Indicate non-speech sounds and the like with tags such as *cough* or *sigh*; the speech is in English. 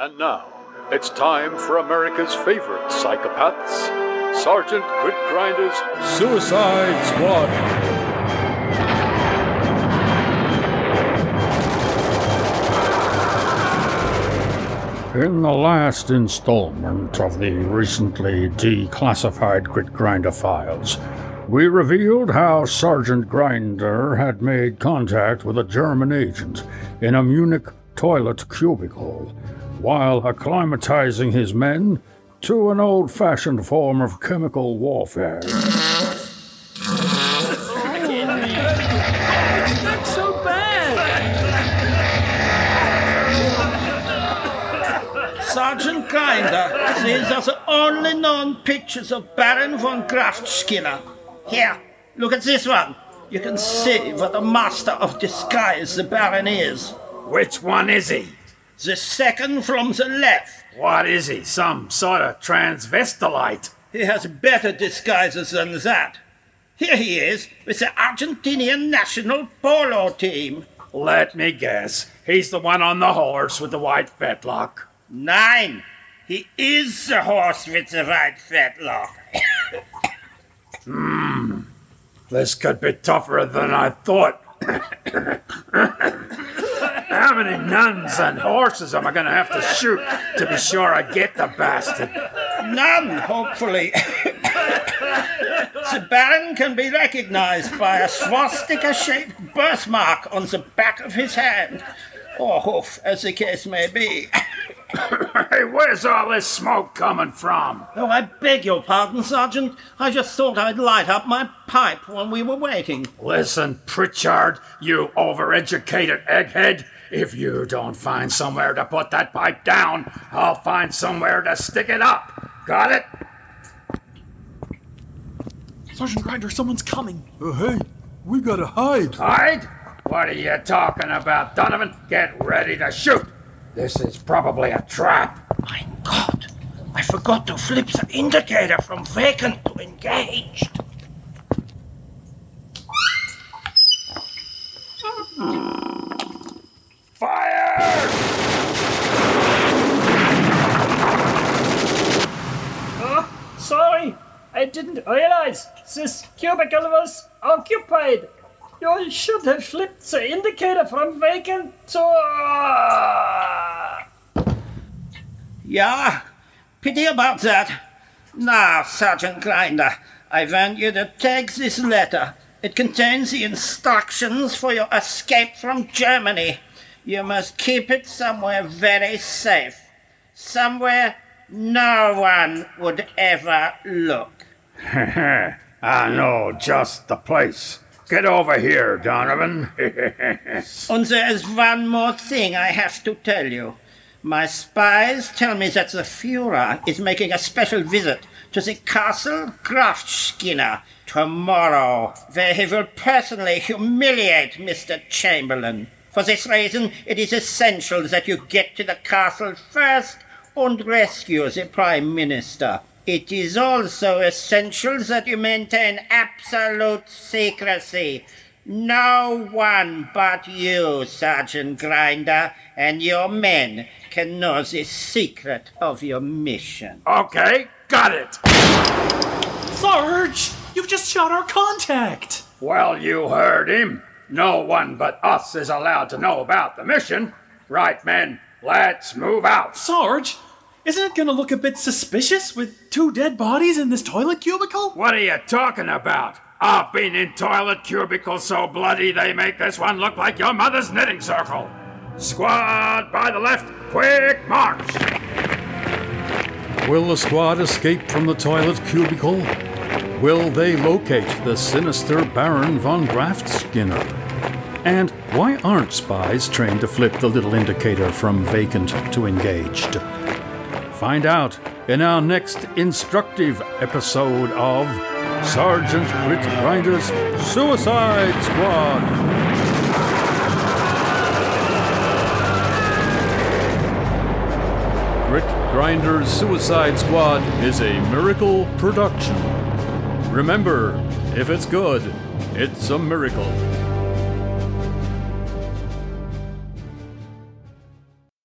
And now, it's time for America's favorite psychopaths, Sergeant Grit Grinder's Suicide Squad. In the last installment of the recently declassified Grit Grinder files, we revealed how Sergeant Grinder had made contact with a German agent in a Munich toilet cubicle while acclimatizing his men to an old fashioned form of chemical warfare. so bad. Sergeant Grinder these are the only known pictures of Baron von Graftskinner. Here, look at this one. You can see what a master of disguise the Baron is. Which one is he? The second from the left. What is he? Some sort of transvestite? He has better disguises than that. Here he is with the Argentinian national polo team. Let me guess. He's the one on the horse with the white fetlock. Nine. He is the horse with the white fetlock. Hmm. This could be tougher than I thought. *coughs* *coughs* How many nuns and horses am I going to have to shoot to be sure I get the bastard? None, hopefully. the Baron can be recognized by a swastika shaped birthmark on the back of his hand, oh, or hoof, as the case may be. *coughs* hey, where's all this smoke coming from? Oh, I beg your pardon, Sergeant. I just thought I'd light up my pipe when we were waiting. Listen, Pritchard, you overeducated egghead. If you don't find somewhere to put that pipe down, I'll find somewhere to stick it up. Got it? Sergeant Grinder, someone's coming. Oh, hey, we gotta hide. Hide? What are you talking about, Donovan? Get ready to shoot. This is probably a trap. My God, I forgot to flip the indicator from vacant to engaged. Hmm. Fire! Oh, sorry. I didn't realize this cubicle was occupied. You should have flipped the indicator from vacant to. Uh... Yeah, pity about that. Now, Sergeant Grinder, I want you to take this letter. It contains the instructions for your escape from Germany. You must keep it somewhere very safe. Somewhere no one would ever look. *laughs* I know just the place. Get over here, Donovan. *laughs* and there is one more thing I have to tell you. My spies tell me that the Fuhrer is making a special visit to the Castle Graftskinner tomorrow, where he will personally humiliate Mr. Chamberlain. For this reason, it is essential that you get to the castle first and rescue the Prime Minister. It is also essential that you maintain absolute secrecy. No one but you, Sergeant Grinder, and your men can know the secret of your mission. Okay, got it. Sarge, you've just shot our contact. Well, you heard him. No one but us is allowed to know about the mission. Right, men, let's move out. Sarge, isn't it gonna look a bit suspicious with two dead bodies in this toilet cubicle? What are you talking about? I've been in toilet cubicles so bloody they make this one look like your mother's knitting circle. Squad by the left, quick march! Will the squad escape from the toilet cubicle? Will they locate the sinister Baron von Graftskinner? And why aren't spies trained to flip the little indicator from vacant to engaged? Find out in our next instructive episode of Sergeant Grit Grinder's Suicide Squad. Grit Grinder's Suicide Squad is a miracle production. Remember, if it's good, it's a miracle.